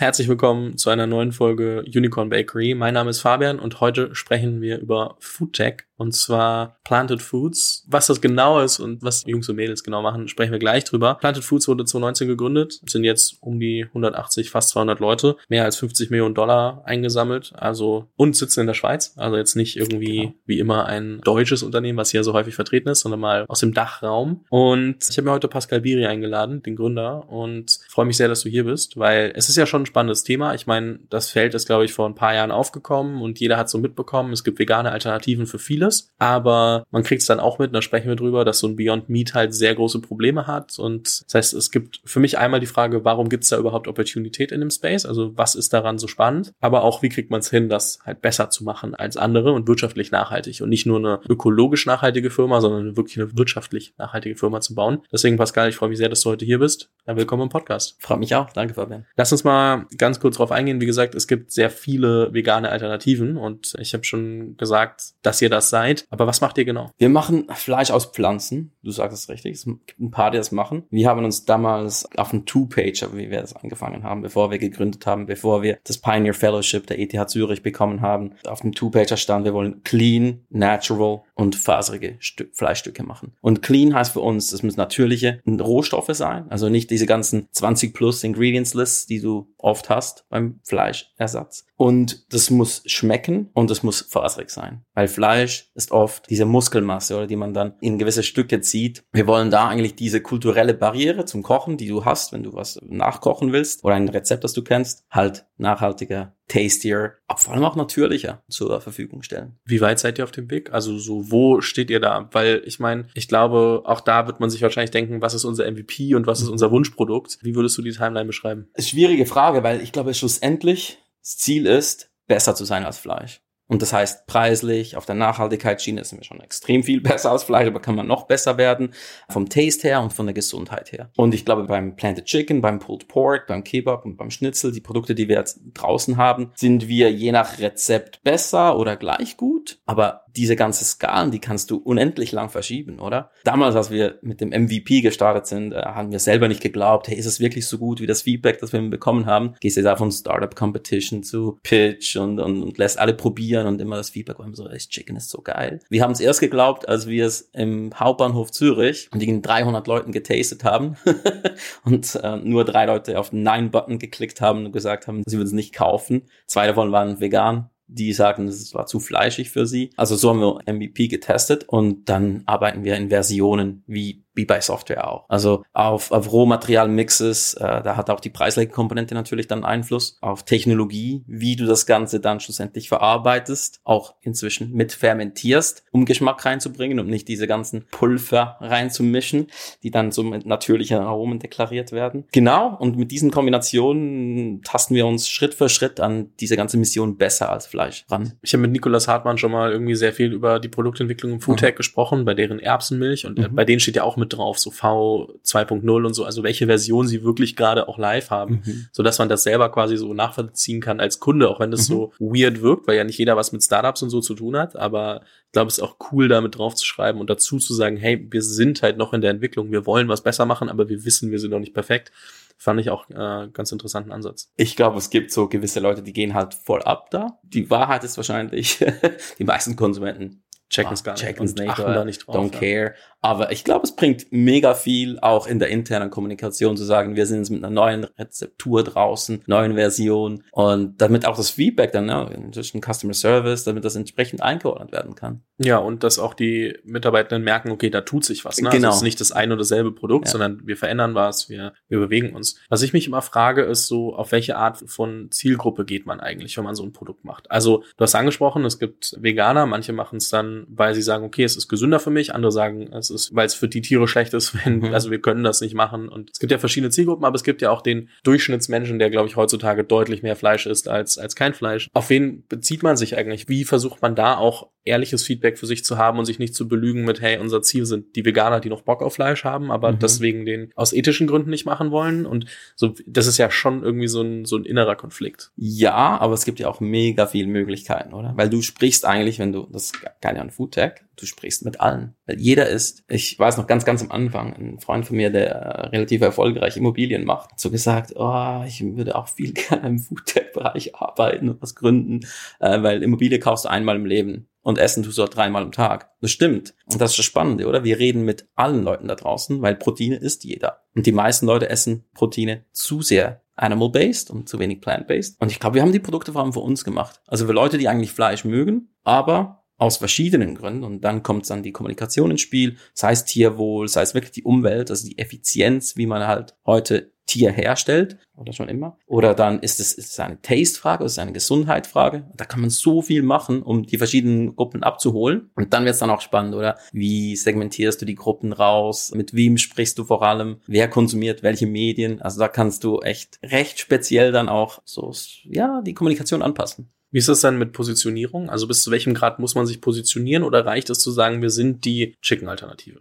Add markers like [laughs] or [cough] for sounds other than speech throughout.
Herzlich willkommen zu einer neuen Folge Unicorn Bakery. Mein Name ist Fabian und heute sprechen wir über Foodtech und zwar Planted Foods. Was das genau ist und was Jungs und Mädels genau machen, sprechen wir gleich drüber. Planted Foods wurde 2019 gegründet, sind jetzt um die 180, fast 200 Leute, mehr als 50 Millionen Dollar eingesammelt, also und sitzen in der Schweiz, also jetzt nicht irgendwie genau. wie immer ein deutsches Unternehmen, was hier so häufig vertreten ist, sondern mal aus dem Dachraum. Und ich habe mir heute Pascal Biri eingeladen, den Gründer, und freue mich sehr, dass du hier bist, weil es ist ja schon ein spannendes Thema. Ich meine, das Feld ist, glaube ich, vor ein paar Jahren aufgekommen und jeder hat so mitbekommen, es gibt vegane Alternativen für viele alles. Aber man kriegt es dann auch mit, da sprechen wir drüber, dass so ein Beyond Meat halt sehr große Probleme hat. Und das heißt, es gibt für mich einmal die Frage, warum gibt es da überhaupt Opportunität in dem Space? Also was ist daran so spannend? Aber auch, wie kriegt man es hin, das halt besser zu machen als andere und wirtschaftlich nachhaltig und nicht nur eine ökologisch nachhaltige Firma, sondern wirklich eine wirtschaftlich nachhaltige Firma zu bauen. Deswegen, Pascal, ich freue mich sehr, dass du heute hier bist. Ja, willkommen im Podcast. Freut mich auch. Danke, Fabian. Lass uns mal ganz kurz drauf eingehen. Wie gesagt, es gibt sehr viele vegane Alternativen und ich habe schon gesagt, dass ihr das seid. Aber was macht ihr genau? Wir machen Fleisch aus Pflanzen. Du sagst es richtig. Es gibt ein paar, die das machen. Wir haben uns damals auf einen Two-Pager, wie wir das angefangen haben, bevor wir gegründet haben, bevor wir das Pioneer Fellowship der ETH Zürich bekommen haben, auf dem Two-Pager stand, wir wollen clean, natural und faserige Stück, Fleischstücke machen. Und clean heißt für uns, das müssen natürliche Rohstoffe sein, also nicht diese ganzen 20 plus Ingredients Lists, die du oft hast beim Fleischersatz. Und das muss schmecken und es muss faserig sein, weil Fleisch ist oft diese Muskelmasse oder die man dann in gewisse Stücke zieht. Wir wollen da eigentlich diese kulturelle Barriere zum Kochen, die du hast, wenn du was nachkochen willst oder ein Rezept, das du kennst, halt nachhaltiger tastier, aber vor allem auch natürlicher zur Verfügung stellen. Wie weit seid ihr auf dem Weg? Also so, wo steht ihr da? Weil ich meine, ich glaube, auch da wird man sich wahrscheinlich denken, was ist unser MVP und was ist unser Wunschprodukt? Wie würdest du die Timeline beschreiben? Schwierige Frage, weil ich glaube, schlussendlich das Ziel ist, besser zu sein als Fleisch. Und das heißt, preislich, auf der Nachhaltigkeitsschiene sind wir schon extrem viel [laughs] besser als Fleisch, aber kann man noch besser werden. Vom Taste her und von der Gesundheit her. Und ich glaube, beim Planted Chicken, beim Pulled Pork, beim Kebab und beim Schnitzel, die Produkte, die wir jetzt draußen haben, sind wir je nach Rezept besser oder gleich gut. Aber diese ganze Skalen, die kannst du unendlich lang verschieben, oder? Damals, als wir mit dem MVP gestartet sind, äh, haben wir selber nicht geglaubt, hey, ist es wirklich so gut wie das Feedback, das wir bekommen haben? Gehst du da von Startup Competition zu Pitch und, und, und lässt alle probieren und immer das Feedback war so, das Chicken ist so geil. Wir haben es erst geglaubt, als wir es im Hauptbahnhof Zürich und die 300 Leuten getastet haben [laughs] und äh, nur drei Leute auf den Nein-Button geklickt haben und gesagt haben, sie würden es nicht kaufen. Zwei davon waren vegan die sagten, es war zu fleischig für sie. Also so haben wir MVP getestet und dann arbeiten wir in Versionen wie wie bei Software auch. Also auf, auf Rohmaterialmixes, äh, da hat auch die preisliche Komponente natürlich dann Einfluss. Auf Technologie, wie du das Ganze dann schlussendlich verarbeitest, auch inzwischen mit fermentierst, um Geschmack reinzubringen und nicht diese ganzen Pulver reinzumischen, die dann so mit natürlichen Aromen deklariert werden. Genau, und mit diesen Kombinationen tasten wir uns Schritt für Schritt an diese ganze Mission besser als Fleisch ran. Ich habe mit Nikolas Hartmann schon mal irgendwie sehr viel über die Produktentwicklung im Foodtech mhm. gesprochen, bei deren Erbsenmilch und mhm. bei denen steht ja auch mit drauf, so V 2.0 und so, also welche Version sie wirklich gerade auch live haben, mhm. so dass man das selber quasi so nachvollziehen kann als Kunde, auch wenn das mhm. so weird wirkt, weil ja nicht jeder was mit Startups und so zu tun hat, aber ich glaube, es ist auch cool, damit drauf zu schreiben und dazu zu sagen, hey, wir sind halt noch in der Entwicklung, wir wollen was besser machen, aber wir wissen, wir sind noch nicht perfekt. Fand ich auch äh, ganz interessanten Ansatz. Ich glaube, es gibt so gewisse Leute, die gehen halt voll ab da. Die Wahrheit ist wahrscheinlich, [laughs] die meisten Konsumenten checken es gar nicht checken und achten da nicht drauf. Don't care. Aber ich glaube, es bringt mega viel, auch in der internen Kommunikation zu sagen, wir sind jetzt mit einer neuen Rezeptur draußen, neuen Version und damit auch das Feedback dann ja, zwischen Customer Service, damit das entsprechend eingeordnet werden kann. Ja, und dass auch die Mitarbeitenden merken, okay, da tut sich was. Ne? Also genau. Also es ist nicht das ein oder dasselbe Produkt, ja. sondern wir verändern was, wir, wir bewegen uns. Was ich mich immer frage, ist so, auf welche Art von Zielgruppe geht man eigentlich, wenn man so ein Produkt macht? Also, du hast angesprochen, es gibt Veganer, manche machen es dann, weil sie sagen, okay, es ist gesünder für mich, andere sagen, es ist, weil es für die Tiere schlecht ist, [laughs] wenn, mhm. also wir können das nicht machen. Und es gibt ja verschiedene Zielgruppen, aber es gibt ja auch den Durchschnittsmenschen, der, glaube ich, heutzutage deutlich mehr Fleisch isst als, als kein Fleisch. Auf wen bezieht man sich eigentlich? Wie versucht man da auch ehrliches Feedback für sich zu haben und sich nicht zu belügen mit, hey, unser Ziel sind die Veganer, die noch Bock auf Fleisch haben, aber mhm. deswegen den aus ethischen Gründen nicht machen wollen. Und so, das ist ja schon irgendwie so ein, so ein innerer Konflikt. Ja, aber es gibt ja auch mega viele Möglichkeiten, oder? Weil du sprichst eigentlich, wenn du, das ist geil an Foodtech, du sprichst mit allen. Weil jeder ist, ich weiß noch ganz, ganz am Anfang, ein Freund von mir, der relativ erfolgreich Immobilien macht, hat so gesagt, oh, ich würde auch viel [laughs] gerne im Foodtech-Bereich arbeiten und was gründen, äh, weil Immobilie kaufst du einmal im Leben und essen tust du auch dreimal am Tag. Das stimmt. Und das ist das Spannende, oder? Wir reden mit allen Leuten da draußen, weil Proteine isst jeder. Und die meisten Leute essen Proteine zu sehr animal-based und zu wenig plant-based. Und ich glaube, wir haben die Produkte vor allem für uns gemacht. Also für Leute, die eigentlich Fleisch mögen, aber aus verschiedenen Gründen. Und dann kommt dann die Kommunikation ins Spiel, sei es Tierwohl, sei es wirklich die Umwelt, also die Effizienz, wie man halt heute Tier herstellt oder schon immer. Oder dann ist es, ist es eine Taste-Frage, ist es eine Gesundheitsfrage. Da kann man so viel machen, um die verschiedenen Gruppen abzuholen. Und dann wird es dann auch spannend, oder? Wie segmentierst du die Gruppen raus? Mit wem sprichst du vor allem? Wer konsumiert welche Medien? Also da kannst du echt recht speziell dann auch so, ja, die Kommunikation anpassen. Wie ist das dann mit Positionierung? Also bis zu welchem Grad muss man sich positionieren oder reicht es zu sagen, wir sind die Chicken-Alternative?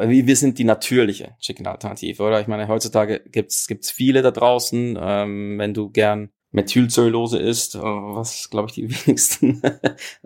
Wir sind die natürliche Chicken-Alternative, oder? Ich meine, heutzutage gibt's gibt's viele da draußen. Ähm, wenn du gern Methylcellulose isst, äh, was glaube ich die [laughs] wenigsten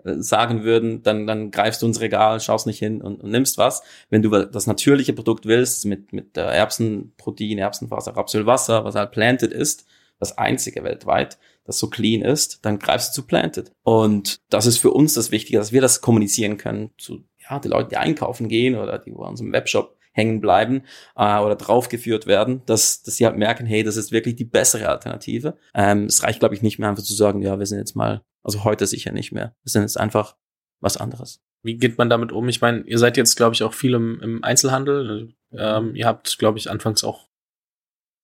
sagen würden, dann, dann greifst du ins Regal, schaust nicht hin und, und nimmst was. Wenn du das natürliche Produkt willst, mit, mit Erbsenprotein, Erbsenfaser, Rapsölwasser, was halt planted ist, das einzige weltweit, das so clean ist, dann greifst du zu Planted. Und das ist für uns das Wichtige, dass wir das kommunizieren können zu ja, die Leute, die einkaufen gehen oder die bei uns im Webshop hängen bleiben äh, oder draufgeführt werden, dass, dass sie halt merken, hey, das ist wirklich die bessere Alternative. Ähm, es reicht, glaube ich, nicht mehr einfach zu sagen, ja, wir sind jetzt mal, also heute sicher nicht mehr. Wir sind jetzt einfach was anderes. Wie geht man damit um? Ich meine, ihr seid jetzt, glaube ich, auch viel im, im Einzelhandel. Ähm, ihr habt, glaube ich, anfangs auch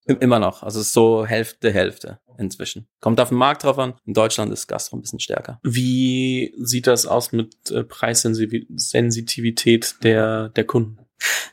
Immer noch. Also so Hälfte, Hälfte inzwischen. Kommt auf den Markt drauf an. In Deutschland ist Gastro ein bisschen stärker. Wie sieht das aus mit äh, Preissensitivität der, der Kunden?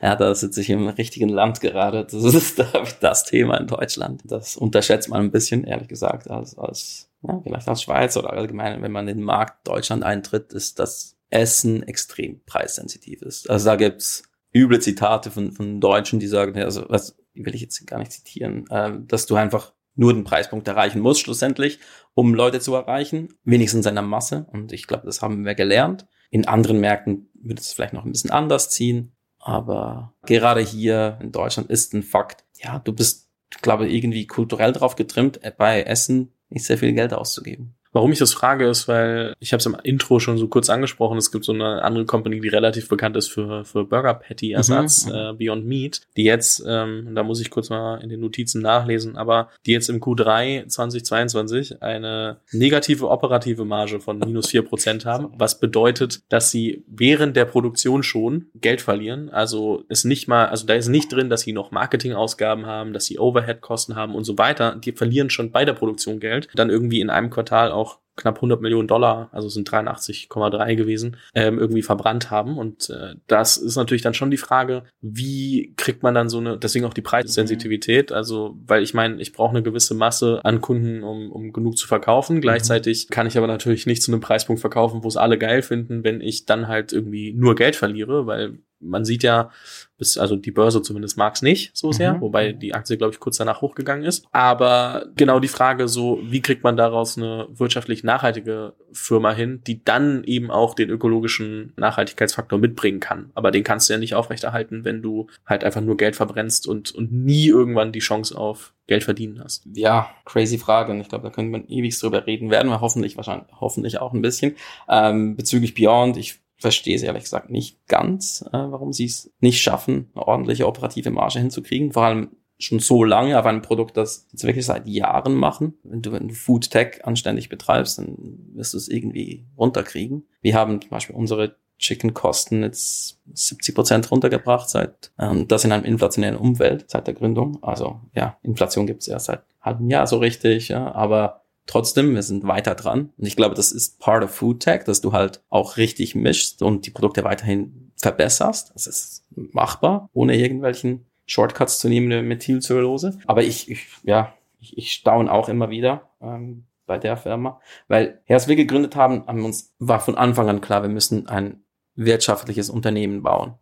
Ja, da sitze ich im richtigen Land gerade. Das ist das Thema in Deutschland. Das unterschätzt man ein bisschen, ehrlich gesagt, als, als ja, vielleicht als Schweiz oder allgemein, wenn man in den Markt Deutschland eintritt, ist das Essen extrem preissensitiv ist. Also da gibt's üble Zitate von, von Deutschen, die sagen, also was, die will ich jetzt gar nicht zitieren, äh, dass du einfach nur den Preispunkt erreichen musst, schlussendlich, um Leute zu erreichen, wenigstens in der Masse. Und ich glaube, das haben wir gelernt. In anderen Märkten würde es vielleicht noch ein bisschen anders ziehen. Aber gerade hier in Deutschland ist ein Fakt, ja, du bist, glaube ich, irgendwie kulturell drauf getrimmt, bei Essen nicht sehr viel Geld auszugeben. Warum ich das frage, ist, weil ich habe es im Intro schon so kurz angesprochen. Es gibt so eine andere Company, die relativ bekannt ist für, für Burger Patty Ersatz, mhm. äh, Beyond Meat, die jetzt, ähm, da muss ich kurz mal in den Notizen nachlesen, aber die jetzt im Q3 2022 eine negative operative Marge von minus vier Prozent [laughs] haben, was bedeutet, dass sie während der Produktion schon Geld verlieren. Also ist nicht mal, also da ist nicht drin, dass sie noch Marketingausgaben haben, dass sie Overhead-Kosten haben und so weiter. Die verlieren schon bei der Produktion Geld. Dann irgendwie in einem Quartal auch knapp 100 Millionen Dollar, also sind 83,3 gewesen, ähm, irgendwie verbrannt haben. Und äh, das ist natürlich dann schon die Frage, wie kriegt man dann so eine, deswegen auch die Preissensitivität, also weil ich meine, ich brauche eine gewisse Masse an Kunden, um, um genug zu verkaufen. Gleichzeitig kann ich aber natürlich nicht zu einem Preispunkt verkaufen, wo es alle geil finden, wenn ich dann halt irgendwie nur Geld verliere, weil man sieht ja, bis, also die Börse zumindest mag es nicht so sehr, mhm. wobei die Aktie, glaube ich, kurz danach hochgegangen ist. Aber genau die Frage so, wie kriegt man daraus eine wirtschaftlich nachhaltige Firma hin, die dann eben auch den ökologischen Nachhaltigkeitsfaktor mitbringen kann. Aber den kannst du ja nicht aufrechterhalten, wenn du halt einfach nur Geld verbrennst und, und nie irgendwann die Chance auf Geld verdienen hast. Ja, crazy Frage. Und ich glaube, da könnte man ewig drüber reden. Werden wir hoffentlich, wahrscheinlich, hoffentlich auch ein bisschen. Ähm, bezüglich Beyond, ich verstehe es ehrlich gesagt nicht ganz, äh, warum sie es nicht schaffen, eine ordentliche operative Marge hinzukriegen. Vor allem schon so lange auf einem Produkt, das jetzt wirklich seit Jahren machen. Wenn du, wenn du Food Tech anständig betreibst, dann wirst du es irgendwie runterkriegen. Wir haben zum Beispiel unsere Chicken-Kosten jetzt 70 Prozent runtergebracht seit, ähm, das in einem inflationären Umfeld seit der Gründung. Also ja, Inflation gibt es ja seit halbem Jahr so richtig, ja, aber Trotzdem, wir sind weiter dran. Und ich glaube, das ist part of Food Tech, dass du halt auch richtig mischst und die Produkte weiterhin verbesserst. Das ist machbar, ohne irgendwelchen Shortcuts zu nehmen mit Methylcellulose. Aber ich, ich ja, ich, ich staune auch immer wieder, ähm, bei der Firma. Weil, als wir gegründet haben, haben uns, war von Anfang an klar, wir müssen ein wirtschaftliches Unternehmen bauen.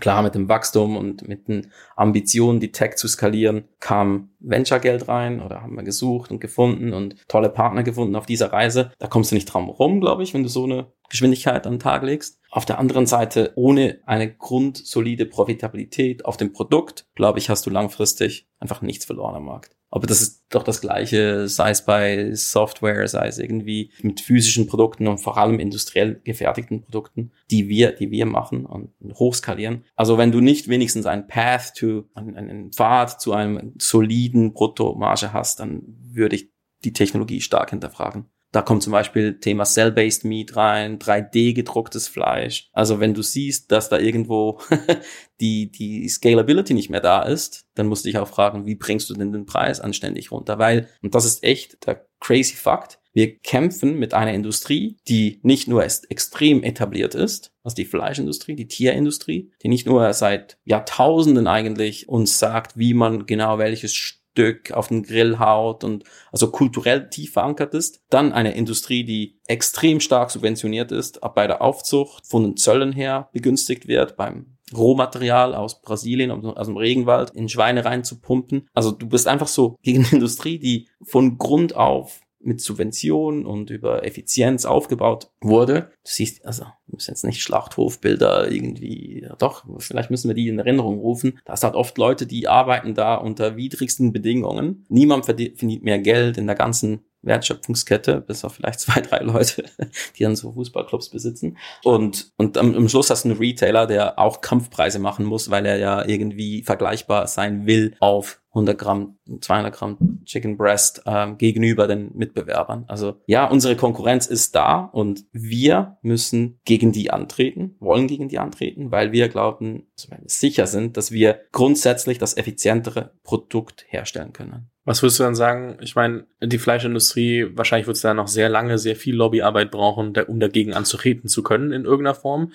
Klar, mit dem Wachstum und mit den Ambitionen, die Tech zu skalieren, kam Venture-Geld rein oder haben wir gesucht und gefunden und tolle Partner gefunden auf dieser Reise. Da kommst du nicht dran rum, glaube ich, wenn du so eine Geschwindigkeit an den Tag legst. Auf der anderen Seite, ohne eine grundsolide Profitabilität auf dem Produkt, glaube ich, hast du langfristig einfach nichts verloren am Markt. Aber das ist doch das Gleiche, sei es bei Software, sei es irgendwie mit physischen Produkten und vor allem industriell gefertigten Produkten, die wir, die wir machen und hochskalieren. Also wenn du nicht wenigstens ein Path to, einen Pfad zu einem soliden Bruttomarge hast, dann würde ich die Technologie stark hinterfragen. Da kommt zum Beispiel Thema Cell-Based Meat rein, 3D gedrucktes Fleisch. Also wenn du siehst, dass da irgendwo [laughs] die, die Scalability nicht mehr da ist, dann musst du dich auch fragen, wie bringst du denn den Preis anständig runter? Weil, und das ist echt der crazy Fakt, wir kämpfen mit einer Industrie, die nicht nur extrem etabliert ist, was die Fleischindustrie, die Tierindustrie, die nicht nur seit Jahrtausenden eigentlich uns sagt, wie man genau welches Stück auf den Grill haut und also kulturell tief verankert ist. Dann eine Industrie, die extrem stark subventioniert ist, bei der Aufzucht von den Zöllen her begünstigt wird, beim Rohmaterial aus Brasilien, aus dem Regenwald in Schweine reinzupumpen. Also du bist einfach so gegen eine Industrie, die von Grund auf mit Subventionen und über Effizienz aufgebaut wurde. Du siehst, also, du musst jetzt nicht Schlachthofbilder irgendwie, ja doch, vielleicht müssen wir die in Erinnerung rufen. Da ist halt oft Leute, die arbeiten da unter widrigsten Bedingungen. Niemand verdient mehr Geld in der ganzen Wertschöpfungskette, bis auf vielleicht [laughs] zwei, drei Leute, die dann so Fußballclubs besitzen. Und, und am, am Schluss hast du einen Retailer, der auch Kampfpreise machen muss, weil er ja irgendwie vergleichbar sein will auf 100 Gramm, 200 Gramm Chicken Breast ähm, gegenüber den Mitbewerbern. Also ja, unsere Konkurrenz ist da und wir müssen gegen die antreten, wollen gegen die antreten, weil wir glauben, also wir sicher sind, dass wir grundsätzlich das effizientere Produkt herstellen können. Was würdest du dann sagen? Ich meine, die Fleischindustrie, wahrscheinlich wird es da noch sehr lange, sehr viel Lobbyarbeit brauchen, um dagegen anzutreten zu können in irgendeiner Form.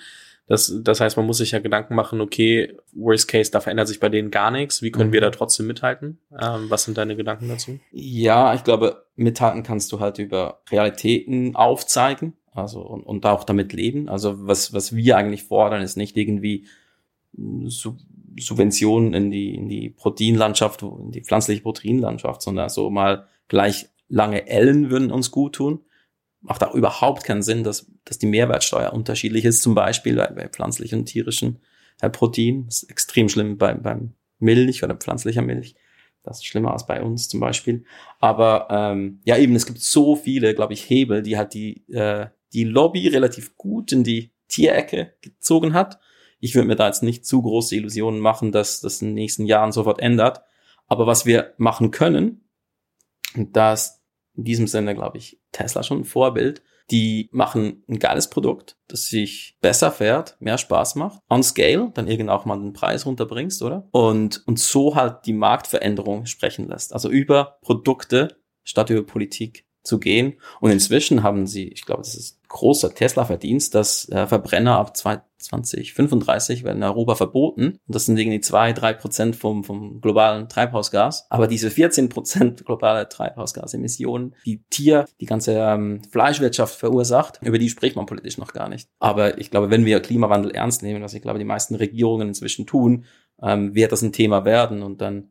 Das, das heißt, man muss sich ja Gedanken machen, okay, worst case, da verändert sich bei denen gar nichts. Wie können mhm. wir da trotzdem mithalten? Ähm, was sind deine Gedanken dazu? Ja, ich glaube, mithalten kannst du halt über Realitäten aufzeigen, also und, und auch damit leben. Also was, was wir eigentlich fordern, ist nicht irgendwie so Subventionen in die, in die Proteinlandschaft, in die pflanzliche Proteinlandschaft, sondern so mal gleich lange Ellen würden uns gut tun. Macht auch überhaupt keinen Sinn, dass, dass die Mehrwertsteuer unterschiedlich ist, zum Beispiel bei, bei pflanzlichen und tierischen äh, Protein. Das ist extrem schlimm bei, beim Milch oder pflanzlicher Milch. Das ist schlimmer als bei uns zum Beispiel. Aber ähm, ja, eben, es gibt so viele, glaube ich, Hebel, die halt die, äh, die Lobby relativ gut in die Tierecke gezogen hat ich würde mir da jetzt nicht zu große Illusionen machen, dass das in den nächsten Jahren sofort ändert. Aber was wir machen können, und da ist in diesem Sinne, glaube ich, Tesla schon ein Vorbild, die machen ein geiles Produkt, das sich besser fährt, mehr Spaß macht, on scale, dann irgendwann auch mal den Preis runterbringst, oder? Und, und so halt die Marktveränderung sprechen lässt. Also über Produkte statt über Politik zu gehen. Und inzwischen haben sie, ich glaube, das ist großer Tesla-Verdienst, dass äh, Verbrenner ab 2035 werden in Europa verboten. Und das sind irgendwie zwei, drei Prozent vom, vom globalen Treibhausgas. Aber diese 14 Prozent globale Treibhausgasemissionen, die Tier, die ganze ähm, Fleischwirtschaft verursacht, über die spricht man politisch noch gar nicht. Aber ich glaube, wenn wir Klimawandel ernst nehmen, was ich glaube, die meisten Regierungen inzwischen tun, ähm, wird das ein Thema werden und dann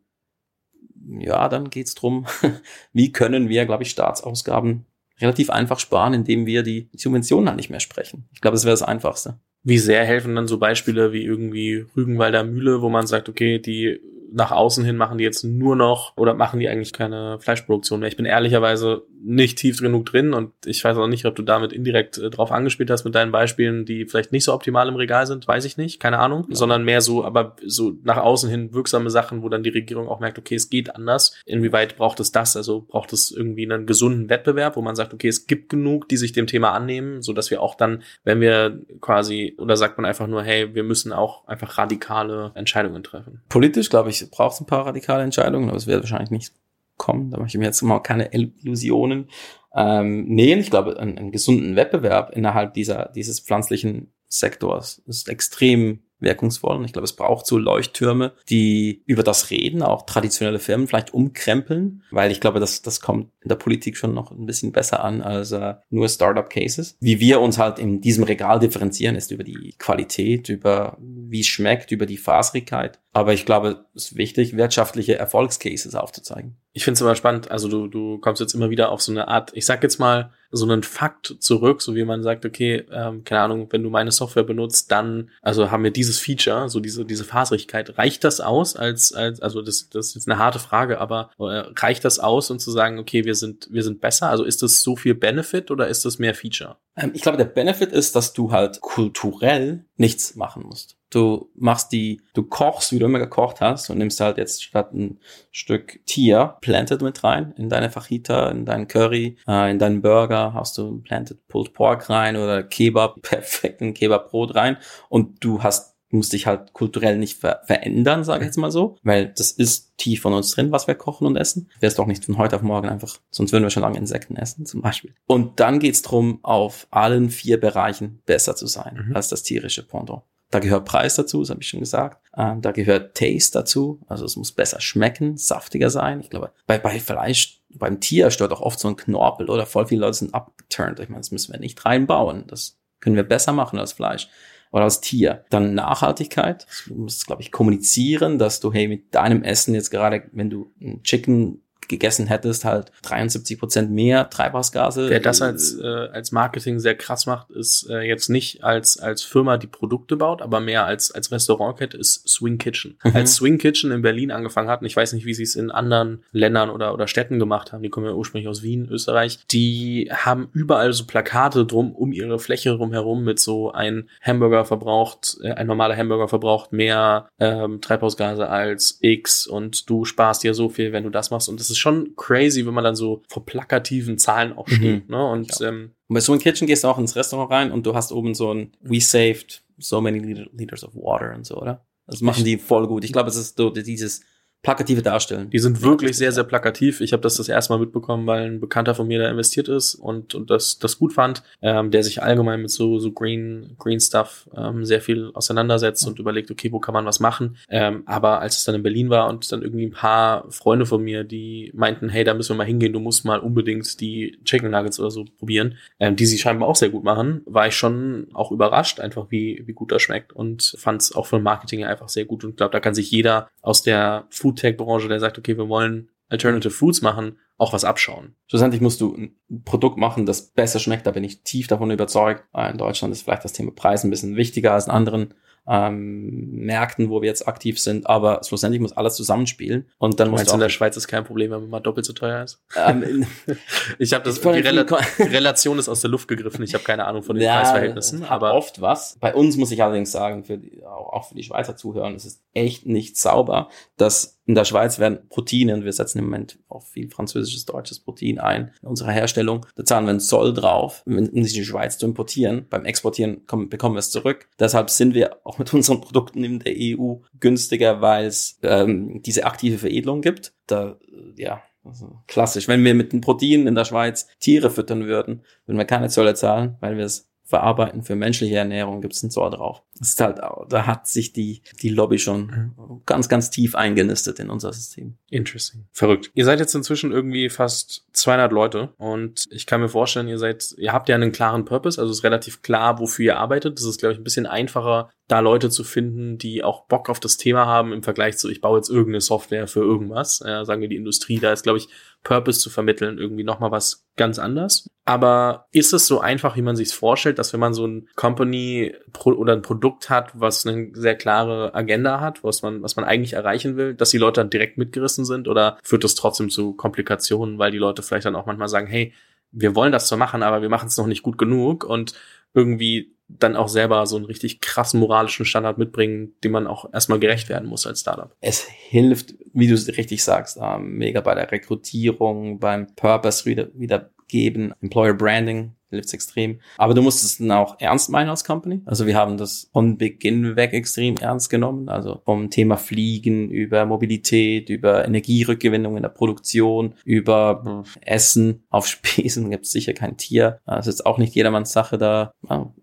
ja, dann geht's drum, [laughs] wie können wir, glaube ich, Staatsausgaben relativ einfach sparen, indem wir die Subventionen halt nicht mehr sprechen. Ich glaube, das wäre das Einfachste. Wie sehr helfen dann so Beispiele wie irgendwie Rügenwalder Mühle, wo man sagt, okay, die nach außen hin machen die jetzt nur noch oder machen die eigentlich keine Fleischproduktion mehr. Ich bin ehrlicherweise nicht tief genug drin und ich weiß auch nicht, ob du damit indirekt äh, drauf angespielt hast mit deinen Beispielen, die vielleicht nicht so optimal im Regal sind, weiß ich nicht, keine Ahnung, ja. sondern mehr so, aber so nach außen hin wirksame Sachen, wo dann die Regierung auch merkt, okay, es geht anders. Inwieweit braucht es das? Also braucht es irgendwie einen gesunden Wettbewerb, wo man sagt, okay, es gibt genug, die sich dem Thema annehmen, so dass wir auch dann, wenn wir quasi, oder sagt man einfach nur, hey, wir müssen auch einfach radikale Entscheidungen treffen. Politisch, glaube ich, braucht es ein paar radikale Entscheidungen, aber es wird wahrscheinlich nicht kommen. Da mache ich mir jetzt mal keine Illusionen. Ähm, nee, ich glaube, einen, gesunden Wettbewerb innerhalb dieser, dieses pflanzlichen Sektors ist extrem wirkungsvoll. Und ich glaube, es braucht so Leuchttürme, die über das reden, auch traditionelle Firmen vielleicht umkrempeln, weil ich glaube, das, das kommt in der Politik schon noch ein bisschen besser an als äh, nur Startup-Cases. Wie wir uns halt in diesem Regal differenzieren, ist über die Qualität, über wie es schmeckt, über die Faserigkeit. Aber ich glaube, es ist wichtig, wirtschaftliche Erfolgscases aufzuzeigen. Ich finde es aber spannend. Also du, du kommst jetzt immer wieder auf so eine Art, ich sag jetzt mal, so einen Fakt zurück, so wie man sagt, okay, ähm, keine Ahnung, wenn du meine Software benutzt, dann, also haben wir dieses Feature, so diese, diese Faserigkeit. Reicht das aus als, als, also das, das ist jetzt eine harte Frage, aber äh, reicht das aus, um zu sagen, okay, wir sind, wir sind besser? Also ist das so viel Benefit oder ist das mehr Feature? Ähm, ich glaube, der Benefit ist, dass du halt kulturell nichts machen musst. Du machst die, du kochst, wie du immer gekocht hast und nimmst halt jetzt statt ein Stück Tier Planted mit rein in deine Fajita, in deinen Curry, äh, in deinen Burger hast du Planted Pulled Pork rein oder Kebab, [laughs] perfekt ein Kebabbrot rein und du hast musst dich halt kulturell nicht ver verändern, sage ich jetzt mal so, weil das ist tief von uns drin, was wir kochen und essen. Wär's doch nicht von heute auf morgen einfach, sonst würden wir schon lange Insekten essen zum Beispiel. Und dann geht's drum, auf allen vier Bereichen besser zu sein mhm. als das tierische Pendant. Da gehört Preis dazu, das habe ich schon gesagt. Ähm, da gehört Taste dazu, also es muss besser schmecken, saftiger sein. Ich glaube, bei, bei Fleisch, beim Tier stört auch oft so ein Knorpel oder voll viele Leute sind abgeturnt. Ich meine, das müssen wir nicht reinbauen. Das können wir besser machen als Fleisch oder als Tier. Dann Nachhaltigkeit. Du musst, glaube ich, kommunizieren, dass du, hey, mit deinem Essen jetzt gerade, wenn du ein Chicken gegessen hättest, halt 73 Prozent mehr Treibhausgase. Wer das als, äh, als Marketing sehr krass macht, ist äh, jetzt nicht als, als Firma, die Produkte baut, aber mehr als, als Restaurantkette ist Swing Kitchen. Mhm. Als Swing Kitchen in Berlin angefangen hatten, ich weiß nicht, wie sie es in anderen Ländern oder, oder Städten gemacht haben, die kommen ja ursprünglich aus Wien, Österreich, die haben überall so Plakate drum, um ihre Fläche rumherum mit so ein Hamburger verbraucht, äh, ein normaler Hamburger verbraucht mehr ähm, Treibhausgase als X und du sparst dir so viel, wenn du das machst und das ist schon crazy, wenn man dann so vor plakativen Zahlen auch steht. Mhm. Ne? Und, ja. ähm, und bei so einem Kitchen gehst du auch ins Restaurant rein und du hast oben so ein We saved so many liters of water und so, oder? Das machen die voll gut. Ich glaube, es ist so dieses plakative darstellen. Die sind wirklich sehr, sehr plakativ. Ich habe das das erste Mal mitbekommen, weil ein Bekannter von mir da investiert ist und, und das, das gut fand, ähm, der sich allgemein mit so, so Green, Green Stuff ähm, sehr viel auseinandersetzt und überlegt, okay, wo kann man was machen. Ähm, aber als es dann in Berlin war und dann irgendwie ein paar Freunde von mir, die meinten, hey, da müssen wir mal hingehen, du musst mal unbedingt die Chicken Nuggets oder so probieren, ähm, die sie scheinbar auch sehr gut machen, war ich schon auch überrascht, einfach wie, wie gut das schmeckt und fand es auch von Marketing einfach sehr gut und glaube, da kann sich jeder aus der Food Foodtech-Branche, der sagt, okay, wir wollen Alternative Foods machen, auch was abschauen. Schlussendlich musst du ein Produkt machen, das besser schmeckt, da bin ich tief davon überzeugt. In Deutschland ist vielleicht das Thema Preis ein bisschen wichtiger als in anderen ähm, Märkten, wo wir jetzt aktiv sind, aber schlussendlich muss alles zusammenspielen und dann muss in der Schweiz ist kein Problem, wenn man mal doppelt so teuer ist. Ähm, [laughs] ich habe das die Rel Relation ist aus der Luft gegriffen. Ich habe keine Ahnung von den ja, Preisverhältnissen, aber oft was. Bei uns muss ich allerdings sagen, für die, auch für die Schweizer Zuhörer, es ist echt nicht sauber, dass in der Schweiz werden Proteine, und wir setzen im Moment auch viel französisches, deutsches Protein ein in unserer Herstellung. Da zahlen wir einen Zoll drauf, um in die Schweiz zu importieren. Beim Exportieren kommen, bekommen wir es zurück. Deshalb sind wir auch mit unseren Produkten in der EU günstiger, weil es ähm, diese aktive Veredelung gibt. Da, ja, also klassisch. Wenn wir mit den Proteinen in der Schweiz Tiere füttern würden, würden wir keine Zölle zahlen, weil wir es verarbeiten für menschliche Ernährung, gibt es einen Zoll drauf. Ist halt, da hat sich die, die Lobby schon mhm. ganz, ganz tief eingenistet in unser System. Interesting. Verrückt. Ihr seid jetzt inzwischen irgendwie fast 200 Leute und ich kann mir vorstellen, ihr seid, ihr habt ja einen klaren Purpose, also es ist relativ klar, wofür ihr arbeitet. Das ist, glaube ich, ein bisschen einfacher, da Leute zu finden, die auch Bock auf das Thema haben im Vergleich zu, ich baue jetzt irgendeine Software für irgendwas. Ja, sagen wir die Industrie, da ist, glaube ich, Purpose zu vermitteln, irgendwie nochmal was ganz anders. Aber ist es so einfach, wie man sich vorstellt, dass wenn man so ein Company oder ein Produkt hat, was eine sehr klare Agenda hat, was man, was man eigentlich erreichen will, dass die Leute dann direkt mitgerissen sind oder führt das trotzdem zu Komplikationen, weil die Leute vielleicht dann auch manchmal sagen, hey, wir wollen das zwar machen, aber wir machen es noch nicht gut genug und irgendwie dann auch selber so einen richtig krassen moralischen Standard mitbringen, dem man auch erstmal gerecht werden muss als Startup. Es hilft, wie du es richtig sagst, mega bei der Rekrutierung, beim Purpose wieder, wiedergeben, Employer Branding hilft extrem. Aber du musst es dann auch ernst meinen als Company. Also wir haben das von Beginn weg extrem ernst genommen. Also vom Thema Fliegen über Mobilität, über Energierückgewinnung in der Produktion, über Essen auf Spesen [laughs] gibt es sicher kein Tier. Das ist jetzt auch nicht jedermanns Sache da,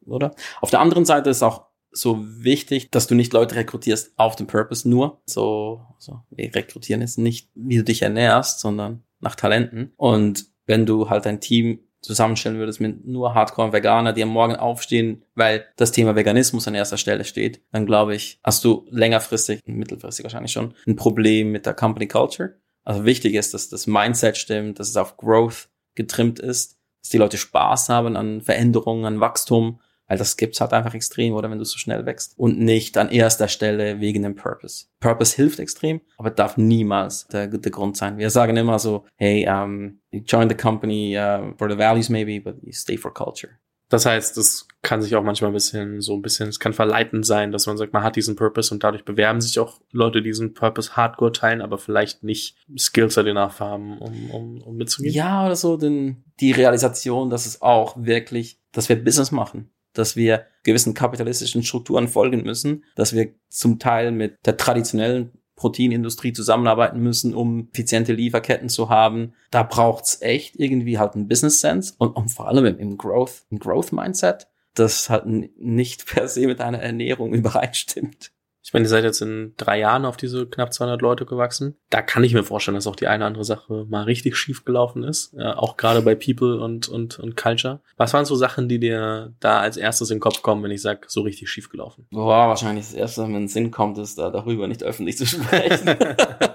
oder? Auf der anderen Seite ist auch so wichtig, dass du nicht Leute rekrutierst auf den Purpose nur. So, so wir rekrutieren jetzt nicht, wie du dich ernährst, sondern nach Talenten. Und wenn du halt ein Team zusammenstellen würdest mit nur Hardcore-Veganer, die am Morgen aufstehen, weil das Thema Veganismus an erster Stelle steht, dann glaube ich, hast du längerfristig, mittelfristig wahrscheinlich schon, ein Problem mit der Company Culture. Also wichtig ist, dass das Mindset stimmt, dass es auf Growth getrimmt ist, dass die Leute Spaß haben an Veränderungen, an Wachstum weil das gibt's halt einfach extrem, oder wenn du so schnell wächst. Und nicht an erster Stelle wegen dem Purpose. Purpose hilft extrem, aber darf niemals der, der Grund sein. Wir sagen immer so, hey, um, you join the company uh, for the values maybe, but you stay for culture. Das heißt, das kann sich auch manchmal ein bisschen, so ein bisschen, es kann verleitend sein, dass man sagt, man hat diesen Purpose und dadurch bewerben sich auch Leute, die diesen Purpose hardcore teilen, aber vielleicht nicht Skills enough haben, um, um, um mitzugehen. Ja, oder so, denn die Realisation, dass es auch wirklich, dass wir Business machen dass wir gewissen kapitalistischen Strukturen folgen müssen, dass wir zum Teil mit der traditionellen Proteinindustrie zusammenarbeiten müssen, um effiziente Lieferketten zu haben. Da braucht's echt irgendwie halt ein Business Sense und, und vor allem im Growth, im Growth Mindset, das halt nicht per se mit einer Ernährung [laughs] übereinstimmt. Ich meine, ihr seid jetzt in drei Jahren auf diese knapp 200 Leute gewachsen. Da kann ich mir vorstellen, dass auch die eine oder andere Sache mal richtig schief gelaufen ist. Ja, auch gerade bei People und, und, und Culture. Was waren so Sachen, die dir da als erstes in den Kopf kommen, wenn ich sage, so richtig schief gelaufen? Boah, wahrscheinlich das erste, wenn es Sinn kommt, ist da darüber nicht öffentlich zu sprechen. [laughs]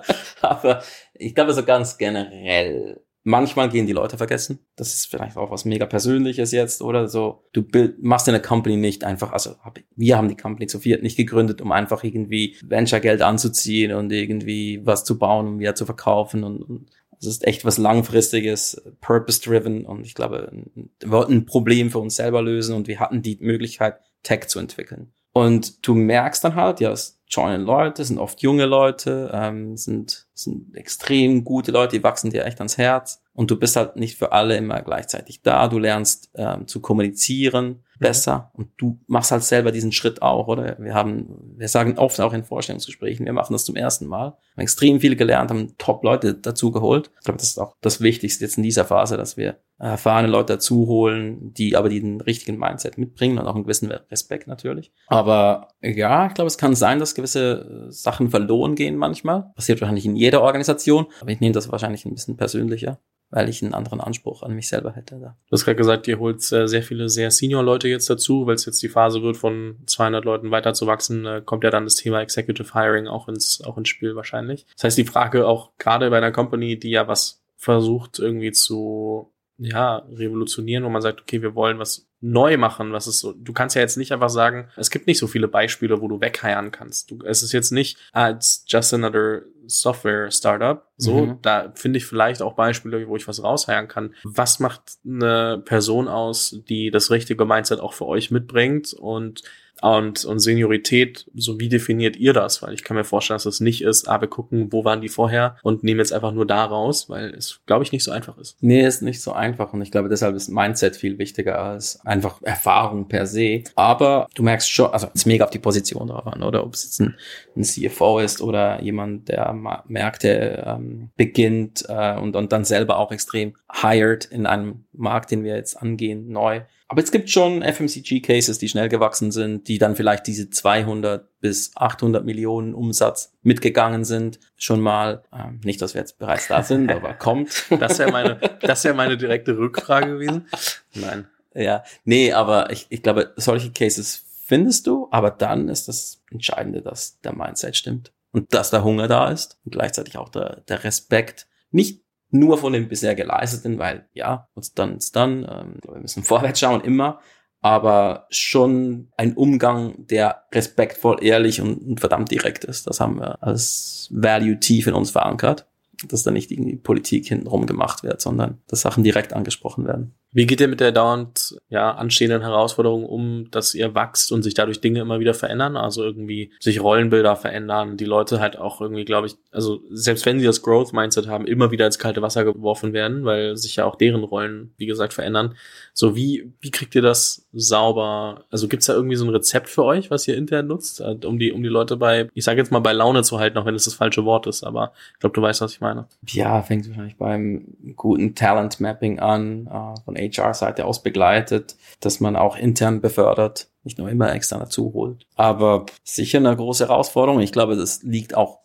[laughs] Aber ich glaube so ganz generell Manchmal gehen die Leute vergessen. Das ist vielleicht auch was mega Persönliches jetzt oder so. Du bild, machst eine Company nicht einfach, also hab, wir haben die Company zu viert nicht gegründet, um einfach irgendwie Venture-Geld anzuziehen und irgendwie was zu bauen, um wieder zu verkaufen und, und es ist echt was langfristiges, purpose-driven und ich glaube, wir wollten ein Problem für uns selber lösen und wir hatten die Möglichkeit, Tech zu entwickeln. Und du merkst dann halt, ja, es joinen Leute, sind oft junge Leute, ähm, sind, sind extrem gute Leute, die wachsen dir echt ans Herz. Und du bist halt nicht für alle immer gleichzeitig da. Du lernst ähm, zu kommunizieren besser und du machst halt selber diesen Schritt auch, oder? Wir haben, wir sagen oft auch in Vorstellungsgesprächen, wir machen das zum ersten Mal. Haben extrem viel gelernt, haben Top-Leute dazu geholt. Ich glaube, das ist auch das Wichtigste jetzt in dieser Phase, dass wir erfahrene Leute dazu holen, die aber den richtigen Mindset mitbringen und auch einen gewissen Respekt natürlich. Aber ja, ich glaube, es kann sein, dass gewisse Sachen verloren gehen manchmal. Passiert wahrscheinlich in jeder Organisation, aber ich nehme das wahrscheinlich ein bisschen persönlicher weil ich einen anderen Anspruch an mich selber hätte. Du hast gerade gesagt, ihr holt äh, sehr viele sehr Senior-Leute jetzt dazu, weil es jetzt die Phase wird, von 200 Leuten weiter zu wachsen, äh, kommt ja dann das Thema Executive Hiring auch ins, auch ins Spiel wahrscheinlich. Das heißt, die Frage auch gerade bei einer Company, die ja was versucht irgendwie zu ja, revolutionieren, wo man sagt, okay, wir wollen was neu machen, was ist so, du kannst ja jetzt nicht einfach sagen, es gibt nicht so viele Beispiele, wo du wegheiern kannst. Du, es ist jetzt nicht als just another Software Startup. So, mhm. da finde ich vielleicht auch Beispiele, wo ich was rausheiern kann. Was macht eine Person aus, die das richtige Mindset auch für euch mitbringt und und, und Seniorität, so wie definiert ihr das? Weil ich kann mir vorstellen, dass es nicht ist, ah, wir gucken, wo waren die vorher und nehmen jetzt einfach nur da raus, weil es, glaube ich, nicht so einfach ist. Nee, ist nicht so einfach und ich glaube, deshalb ist Mindset viel wichtiger als einfach Erfahrung per se. Aber du merkst schon, also es ist mega auf die Position drauf an, oder? Ob es jetzt ein, ein CFO ist oder jemand, der Märkte ähm, beginnt äh, und, und dann selber auch extrem hired in einem Markt, den wir jetzt angehen, neu. Aber es gibt schon FMCG-Cases, die schnell gewachsen sind, die dann vielleicht diese 200 bis 800 Millionen Umsatz mitgegangen sind. Schon mal, ähm, nicht, dass wir jetzt bereits da sind, aber [laughs] kommt. Das wäre meine, das wäre meine direkte Rückfrage gewesen. Nein. Ja, nee, aber ich, ich glaube, solche Cases findest du, aber dann ist das Entscheidende, dass der Mindset stimmt und dass der Hunger da ist und gleichzeitig auch der, der Respekt. Nicht nur von dem bisher geleisteten, weil ja, what's done is done. Ähm, wir müssen [laughs] vorwärts schauen immer, aber schon ein Umgang, der respektvoll, ehrlich und, und verdammt direkt ist. Das haben wir als Value tief in uns verankert, dass da nicht irgendwie Politik hintenrum gemacht wird, sondern dass Sachen direkt angesprochen werden. Wie geht ihr mit der dauernd ja, anstehenden Herausforderung um, dass ihr wächst und sich dadurch Dinge immer wieder verändern? Also irgendwie sich Rollenbilder verändern, die Leute halt auch irgendwie, glaube ich, also selbst wenn sie das Growth-Mindset haben, immer wieder ins kalte Wasser geworfen werden, weil sich ja auch deren Rollen, wie gesagt, verändern. So, wie, wie kriegt ihr das sauber? Also gibt's da irgendwie so ein Rezept für euch, was ihr intern nutzt, äh, um die, um die Leute bei, ich sage jetzt mal bei Laune zu halten, auch wenn es das falsche Wort ist, aber ich glaube, du weißt, was ich meine. Ja, fängt wahrscheinlich beim guten Talent-Mapping an, äh, von HR-Seite aus begleitet, dass man auch intern befördert, nicht nur immer extra dazu holt. Aber sicher eine große Herausforderung. Ich glaube, das liegt auch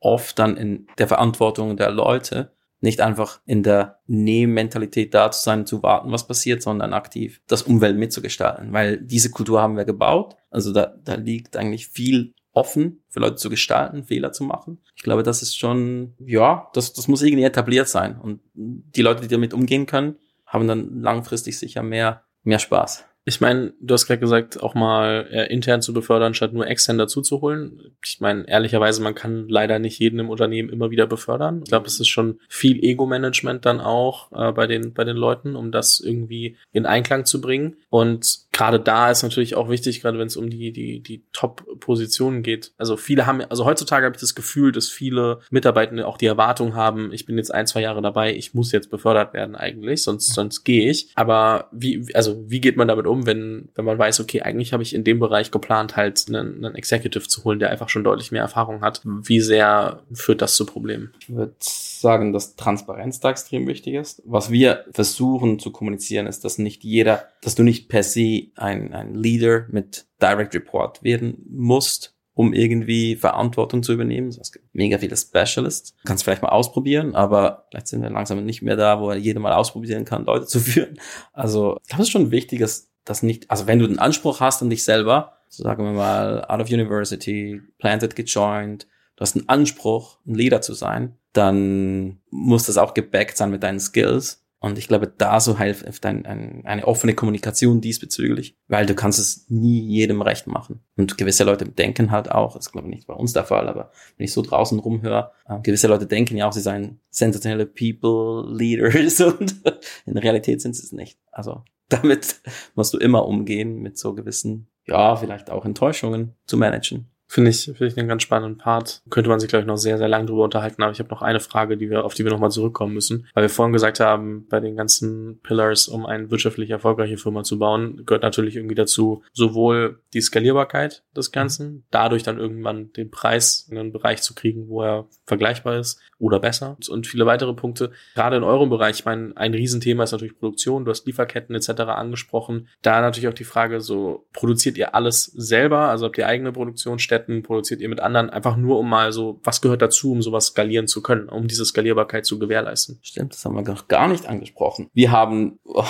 oft dann in der Verantwortung der Leute, nicht einfach in der Nehmentalität da zu sein, zu warten, was passiert, sondern aktiv das Umwelt mitzugestalten. Weil diese Kultur haben wir gebaut. Also da, da liegt eigentlich viel offen für Leute zu gestalten, Fehler zu machen. Ich glaube, das ist schon, ja, das, das muss irgendwie etabliert sein. Und die Leute, die damit umgehen können, haben dann langfristig sicher mehr, mehr Spaß. Ich meine, du hast gerade gesagt, auch mal äh, intern zu befördern, statt nur extern dazu zu holen. Ich meine, ehrlicherweise, man kann leider nicht jeden im Unternehmen immer wieder befördern. Ich glaube, es ist schon viel Ego-Management dann auch äh, bei den bei den Leuten, um das irgendwie in Einklang zu bringen. Und gerade da ist natürlich auch wichtig, gerade wenn es um die die die Top-Positionen geht. Also viele haben, also heutzutage habe ich das Gefühl, dass viele Mitarbeitende auch die Erwartung haben, ich bin jetzt ein zwei Jahre dabei, ich muss jetzt befördert werden eigentlich, sonst sonst gehe ich. Aber wie also wie geht man damit um, wenn, wenn man weiß, okay, eigentlich habe ich in dem Bereich geplant, halt einen, einen Executive zu holen, der einfach schon deutlich mehr Erfahrung hat. Wie sehr führt das zu Problemen? Ich würde sagen, dass Transparenz da extrem wichtig ist. Was wir versuchen zu kommunizieren, ist, dass nicht jeder, dass du nicht per se ein, ein Leader mit Direct Report werden musst, um irgendwie Verantwortung zu übernehmen. Es gibt mega viele Specialists. Kannst vielleicht mal ausprobieren, aber vielleicht sind wir langsam nicht mehr da, wo jeder mal ausprobieren kann, Leute zu [laughs] führen. Also ich glaube, es ist schon wichtig, dass das nicht, also wenn du den Anspruch hast an dich selber, so sagen wir mal, out of university, planted, gejoined, du hast einen Anspruch, ein Leader zu sein, dann muss das auch gebackt sein mit deinen Skills. Und ich glaube, da so hilft ein, ein, eine offene Kommunikation diesbezüglich, weil du kannst es nie jedem recht machen. Und gewisse Leute denken halt auch, das ist glaube ich nicht bei uns der Fall, aber wenn ich so draußen rumhöre, äh, gewisse Leute denken ja auch, sie seien sensationelle People, Leaders [laughs] und in Realität sind sie es nicht. Also damit musst du immer umgehen, mit so gewissen, ja, vielleicht auch Enttäuschungen zu managen. Finde ich, finde ich einen ganz spannenden Part. Könnte man sich, glaube ich, noch sehr, sehr lange drüber unterhalten, aber ich habe noch eine Frage, die wir, auf die wir nochmal zurückkommen müssen. Weil wir vorhin gesagt haben, bei den ganzen Pillars, um eine wirtschaftlich erfolgreiche Firma zu bauen, gehört natürlich irgendwie dazu sowohl die Skalierbarkeit des Ganzen, dadurch dann irgendwann den Preis in einen Bereich zu kriegen, wo er vergleichbar ist oder besser und viele weitere Punkte. Gerade in eurem Bereich, ich meine, ein Riesenthema ist natürlich Produktion, du hast Lieferketten etc. angesprochen. Da natürlich auch die Frage, so produziert ihr alles selber, also habt ihr eigene Produktionsstätten Städten produziert ihr mit anderen, einfach nur um mal so, was gehört dazu, um sowas skalieren zu können, um diese Skalierbarkeit zu gewährleisten. Stimmt, das haben wir noch gar nicht angesprochen. Wir haben [laughs] oh,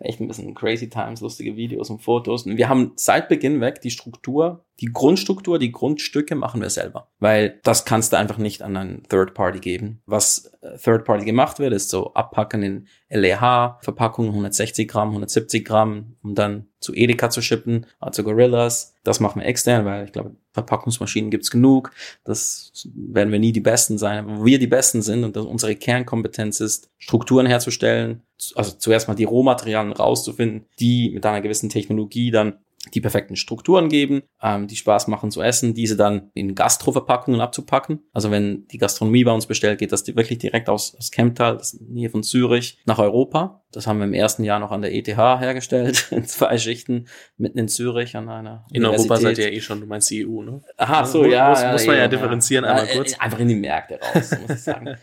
echt ein bisschen crazy times, lustige Videos und Fotos. Wir haben seit Beginn weg die Struktur die Grundstruktur, die Grundstücke machen wir selber, weil das kannst du einfach nicht an einen Third Party geben. Was äh, Third Party gemacht wird, ist so abpacken in LEH, Verpackungen 160 Gramm, 170 Gramm, um dann zu Edeka zu shippen, also Gorillas. Das machen wir extern, weil ich glaube, Verpackungsmaschinen gibt's genug. Das werden wir nie die Besten sein. Wo wir die Besten sind und unsere Kernkompetenz ist, Strukturen herzustellen, also zuerst mal die Rohmaterialien rauszufinden, die mit einer gewissen Technologie dann die perfekten Strukturen geben, ähm, die Spaß machen zu essen, diese dann in Gastroverpackungen abzupacken. Also wenn die Gastronomie bei uns bestellt, geht das wirklich direkt aus, aus Kemptal, das Nähe von Zürich, nach Europa. Das haben wir im ersten Jahr noch an der ETH hergestellt, [laughs] in zwei Schichten, mitten in Zürich an einer In Europa seid ihr eh schon, du meinst die EU, ne? Aha, so, ja. Muss, ja, muss man ja, ja differenzieren ja. einmal kurz. Einfach in die Märkte raus, muss ich sagen.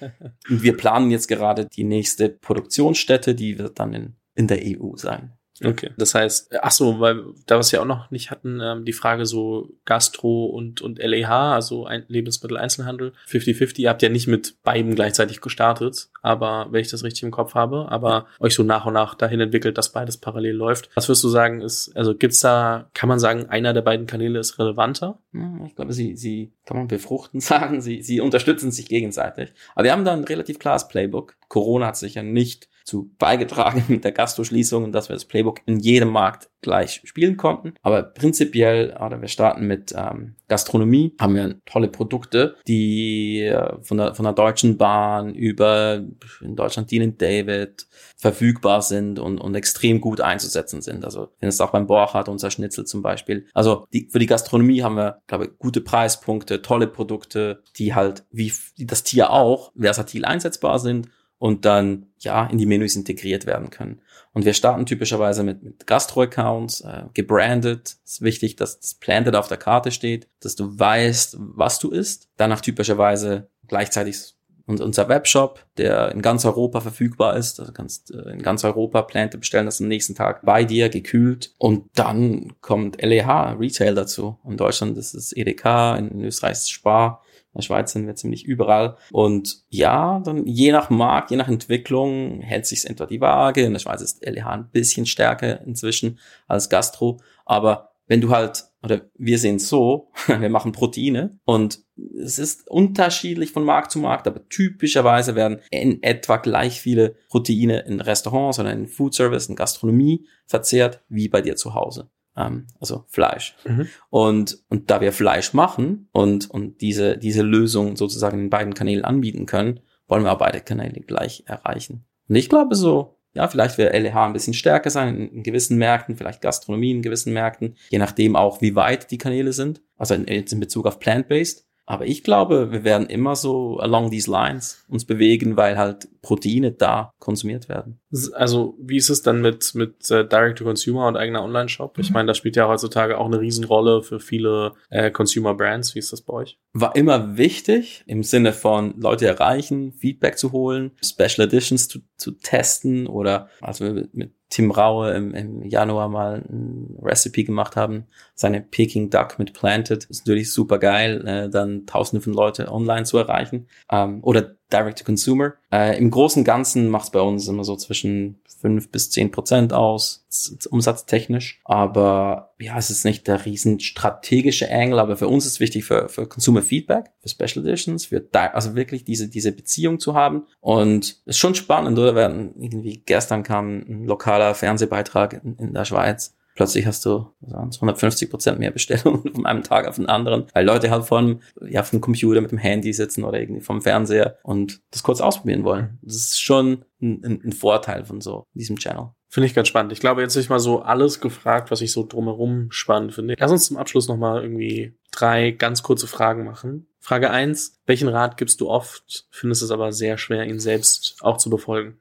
Und wir planen jetzt gerade die nächste Produktionsstätte, die wird dann in, in der EU sein. Okay. Das heißt, ach so, weil da was wir auch noch nicht hatten, ähm, die Frage so Gastro und, und LEH, also ein Lebensmitteleinzelhandel, 50-50, ihr habt ja nicht mit beiden gleichzeitig gestartet, aber wenn ich das richtig im Kopf habe, aber euch so nach und nach dahin entwickelt, dass beides parallel läuft. Was würdest du sagen, ist, also gibt's da, kann man sagen, einer der beiden Kanäle ist relevanter? Ich glaube, sie, sie, kann man befruchten [laughs] sagen, sie, sie unterstützen sich gegenseitig. Aber wir haben da ein relativ klares Playbook. Corona hat sich ja nicht zu beigetragen [laughs] mit der Gastroschließung und dass wir das Playbook in jedem Markt gleich spielen konnten. Aber prinzipiell, oder wir starten mit ähm, Gastronomie, haben wir tolle Produkte, die äh, von, der, von der Deutschen Bahn über in Deutschland Dean David verfügbar sind und, und extrem gut einzusetzen sind. Also wenn es auch beim Borchardt, unser Schnitzel zum Beispiel. Also die, für die Gastronomie haben wir, glaube ich, gute Preispunkte, tolle Produkte, die halt wie das Tier auch versatil einsetzbar sind und dann ja in die Menüs integriert werden können. Und wir starten typischerweise mit, mit Gastro-Accounts, äh, gebrandet. Es ist wichtig, dass das Planted auf der Karte steht, dass du weißt, was du isst. Danach typischerweise gleichzeitig Und unser Webshop, der in ganz Europa verfügbar ist, also kannst äh, in ganz Europa Plante bestellen, das am nächsten Tag bei dir gekühlt. Und dann kommt LEH Retail dazu. In Deutschland ist es EDK, in Österreich ist es Spar. In der Schweiz sind wir ziemlich überall. Und ja, dann je nach Markt, je nach Entwicklung hält sich entweder die Waage. In der Schweiz ist LEH ein bisschen stärker inzwischen als Gastro. Aber wenn du halt, oder wir sehen so, [laughs] wir machen Proteine und es ist unterschiedlich von Markt zu Markt, aber typischerweise werden in etwa gleich viele Proteine in Restaurants oder in Food Service, in Gastronomie verzehrt, wie bei dir zu Hause. Ähm, also Fleisch. Mhm. Und, und da wir Fleisch machen und, und diese, diese Lösung sozusagen in beiden Kanälen anbieten können, wollen wir auch beide Kanäle gleich erreichen. Und ich glaube so, ja, vielleicht wird LEH ein bisschen stärker sein in, in, gewissen Märkten, vielleicht Gastronomie in gewissen Märkten, je nachdem auch, wie weit die Kanäle sind. Also in, in Bezug auf Plant-Based. Aber ich glaube, wir werden immer so along these lines uns bewegen, weil halt Proteine da konsumiert werden. Also wie ist es dann mit, mit äh, Direct-to-Consumer und eigener Online-Shop? Ich mhm. meine, das spielt ja heutzutage auch eine Riesenrolle für viele äh, Consumer-Brands. Wie ist das bei euch? War immer wichtig im Sinne von Leute erreichen, Feedback zu holen, Special Editions zu, zu testen oder also mit, mit Tim Raue im, im Januar mal ein Recipe gemacht haben, seine Peking Duck mit Planted. Ist natürlich super geil, äh, dann tausende von Leute online zu erreichen. Ähm, oder Direct to Consumer. Äh, Im Großen und Ganzen macht es bei uns immer so zwischen fünf bis zehn Prozent aus, umsatztechnisch. Aber ja, es ist nicht der riesen strategische Angle, aber für uns ist wichtig für, für Consumer Feedback, für Special Editions, für also wirklich diese, diese Beziehung zu haben. Und ist schon spannend, oder? Wenn irgendwie gestern kam ein lokaler Fernsehbeitrag in, in der Schweiz plötzlich hast du 150 Prozent mehr Bestellungen [laughs] von einem Tag auf den anderen, weil Leute halt von, ja, vom Computer mit dem Handy sitzen oder irgendwie vom Fernseher und das kurz ausprobieren wollen. Das ist schon ein, ein Vorteil von so diesem Channel. Finde ich ganz spannend. Ich glaube, jetzt ich mal so alles gefragt, was ich so drumherum spannend finde. Lass uns zum Abschluss nochmal irgendwie drei ganz kurze Fragen machen. Frage eins: Welchen Rat gibst du oft, findest es aber sehr schwer, ihn selbst auch zu befolgen?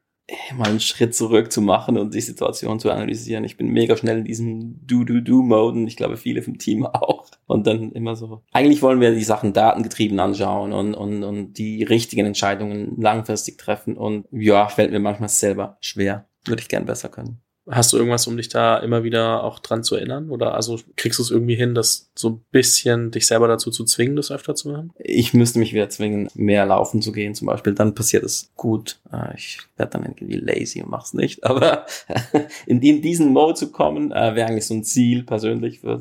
Mal einen Schritt zurück zu machen und die Situation zu analysieren. Ich bin mega schnell in diesem Do-Do-Do-Mode und ich glaube viele vom Team [laughs] auch. Und dann immer so. Eigentlich wollen wir die Sachen datengetrieben anschauen und, und, und die richtigen Entscheidungen langfristig treffen. Und ja, fällt mir manchmal selber schwer. Würde ich gern besser können. Hast du irgendwas, um dich da immer wieder auch dran zu erinnern? Oder also kriegst du es irgendwie hin, das so ein bisschen dich selber dazu zu zwingen, das öfter zu machen? Ich müsste mich wieder zwingen, mehr laufen zu gehen zum Beispiel. Dann passiert es gut. Äh, ich werde dann irgendwie lazy und mach's nicht. [laughs] Aber in, diesen Mode zu kommen, äh, wäre eigentlich so ein Ziel persönlich für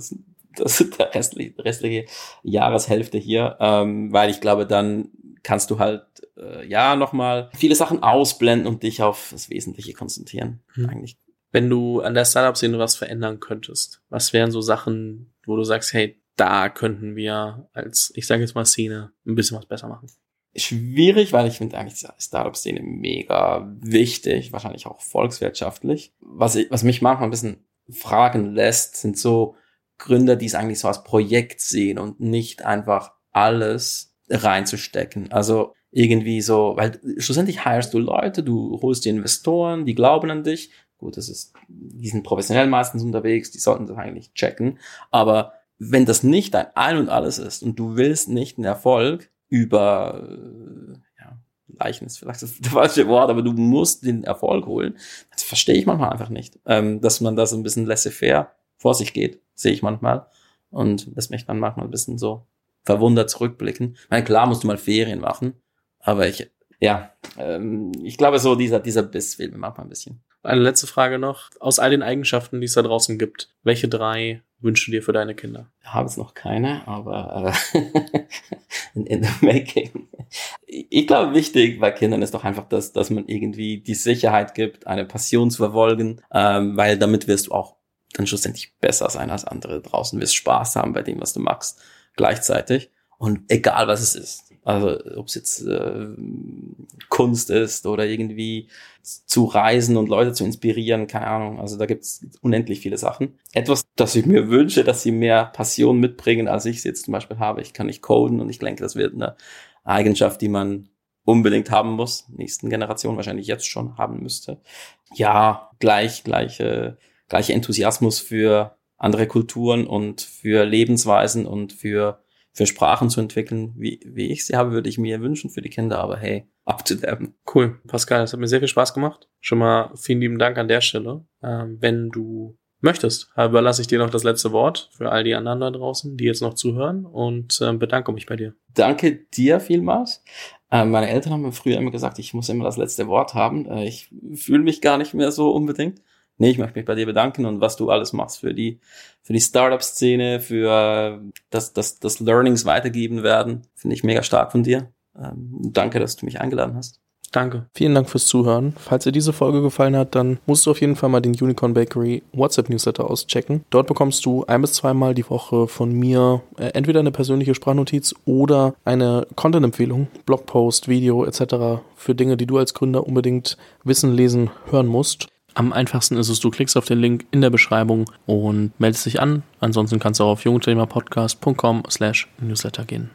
das, der restliche, restliche Jahreshälfte hier. Ähm, weil ich glaube, dann kannst du halt äh, ja nochmal viele Sachen ausblenden und dich auf das Wesentliche konzentrieren. Hm. Eigentlich wenn du an der Startup-Szene was verändern könntest, was wären so Sachen, wo du sagst, hey, da könnten wir als, ich sage jetzt mal Szene, ein bisschen was besser machen? Schwierig, weil ich finde eigentlich die Startup-Szene mega wichtig, wahrscheinlich auch volkswirtschaftlich. Was, ich, was mich manchmal ein bisschen fragen lässt, sind so Gründer, die es eigentlich so als Projekt sehen und nicht einfach alles reinzustecken. Also irgendwie so, weil schlussendlich hirest du Leute, du holst die Investoren, die glauben an dich Gut, das ist, die sind professionell meistens unterwegs, die sollten das eigentlich checken. Aber wenn das nicht dein Ein und Alles ist und du willst nicht einen Erfolg über, äh, ja, Leichen ist vielleicht das [laughs] falsche Wort, aber du musst den Erfolg holen, das verstehe ich manchmal einfach nicht. Ähm, dass man da so ein bisschen laissez-faire vor sich geht, sehe ich manchmal. Und das mich dann manchmal ein bisschen so verwundert zurückblicken. Ich meine, klar musst du mal Ferien machen, aber ich, ja, ähm, ich glaube so, dieser, dieser Biss fehlt mir manchmal ein bisschen. Eine letzte Frage noch. Aus all den Eigenschaften, die es da draußen gibt, welche drei wünschst du dir für deine Kinder? Ich habe es noch keine, aber äh, [laughs] in, the making. Ich glaube, wichtig bei Kindern ist doch einfach, dass, dass man irgendwie die Sicherheit gibt, eine Passion zu verfolgen, ähm, weil damit wirst du auch dann schlussendlich besser sein als andere draußen, wirst Spaß haben bei dem, was du magst, gleichzeitig. Und egal was es ist. Also ob es jetzt äh, Kunst ist oder irgendwie zu reisen und Leute zu inspirieren, keine Ahnung. Also da gibt es unendlich viele Sachen. Etwas, das ich mir wünsche, dass sie mehr Passion mitbringen, als ich es jetzt zum Beispiel habe. Ich kann nicht coden und ich denke, das wird eine Eigenschaft, die man unbedingt haben muss, nächsten Generation wahrscheinlich jetzt schon haben müsste. Ja, gleich, gleiche, gleiche Enthusiasmus für andere Kulturen und für Lebensweisen und für für Sprachen zu entwickeln, wie, wie ich sie habe, würde ich mir wünschen für die Kinder. Aber hey, abzudämmen. Cool, Pascal, es hat mir sehr viel Spaß gemacht. Schon mal vielen lieben Dank an der Stelle. Ähm, wenn du möchtest, überlasse ich dir noch das letzte Wort für all die anderen da draußen, die jetzt noch zuhören und äh, bedanke mich bei dir. Danke dir vielmals. Äh, meine Eltern haben mir früher immer gesagt, ich muss immer das letzte Wort haben. Äh, ich fühle mich gar nicht mehr so unbedingt. Nee, ich möchte mich bei dir bedanken und was du alles machst für die, für die Startup-Szene, für das, das, das Learnings weitergeben werden. Finde ich mega stark von dir. Ähm, danke, dass du mich eingeladen hast. Danke. Vielen Dank fürs Zuhören. Falls dir diese Folge gefallen hat, dann musst du auf jeden Fall mal den Unicorn Bakery WhatsApp Newsletter auschecken. Dort bekommst du ein bis zweimal die Woche von mir äh, entweder eine persönliche Sprachnotiz oder eine Content-Empfehlung, Blogpost, Video etc. für Dinge, die du als Gründer unbedingt wissen, lesen, hören musst. Am einfachsten ist es, du klickst auf den Link in der Beschreibung und meldest dich an. Ansonsten kannst du auch auf jungthemapodcast.com slash newsletter gehen.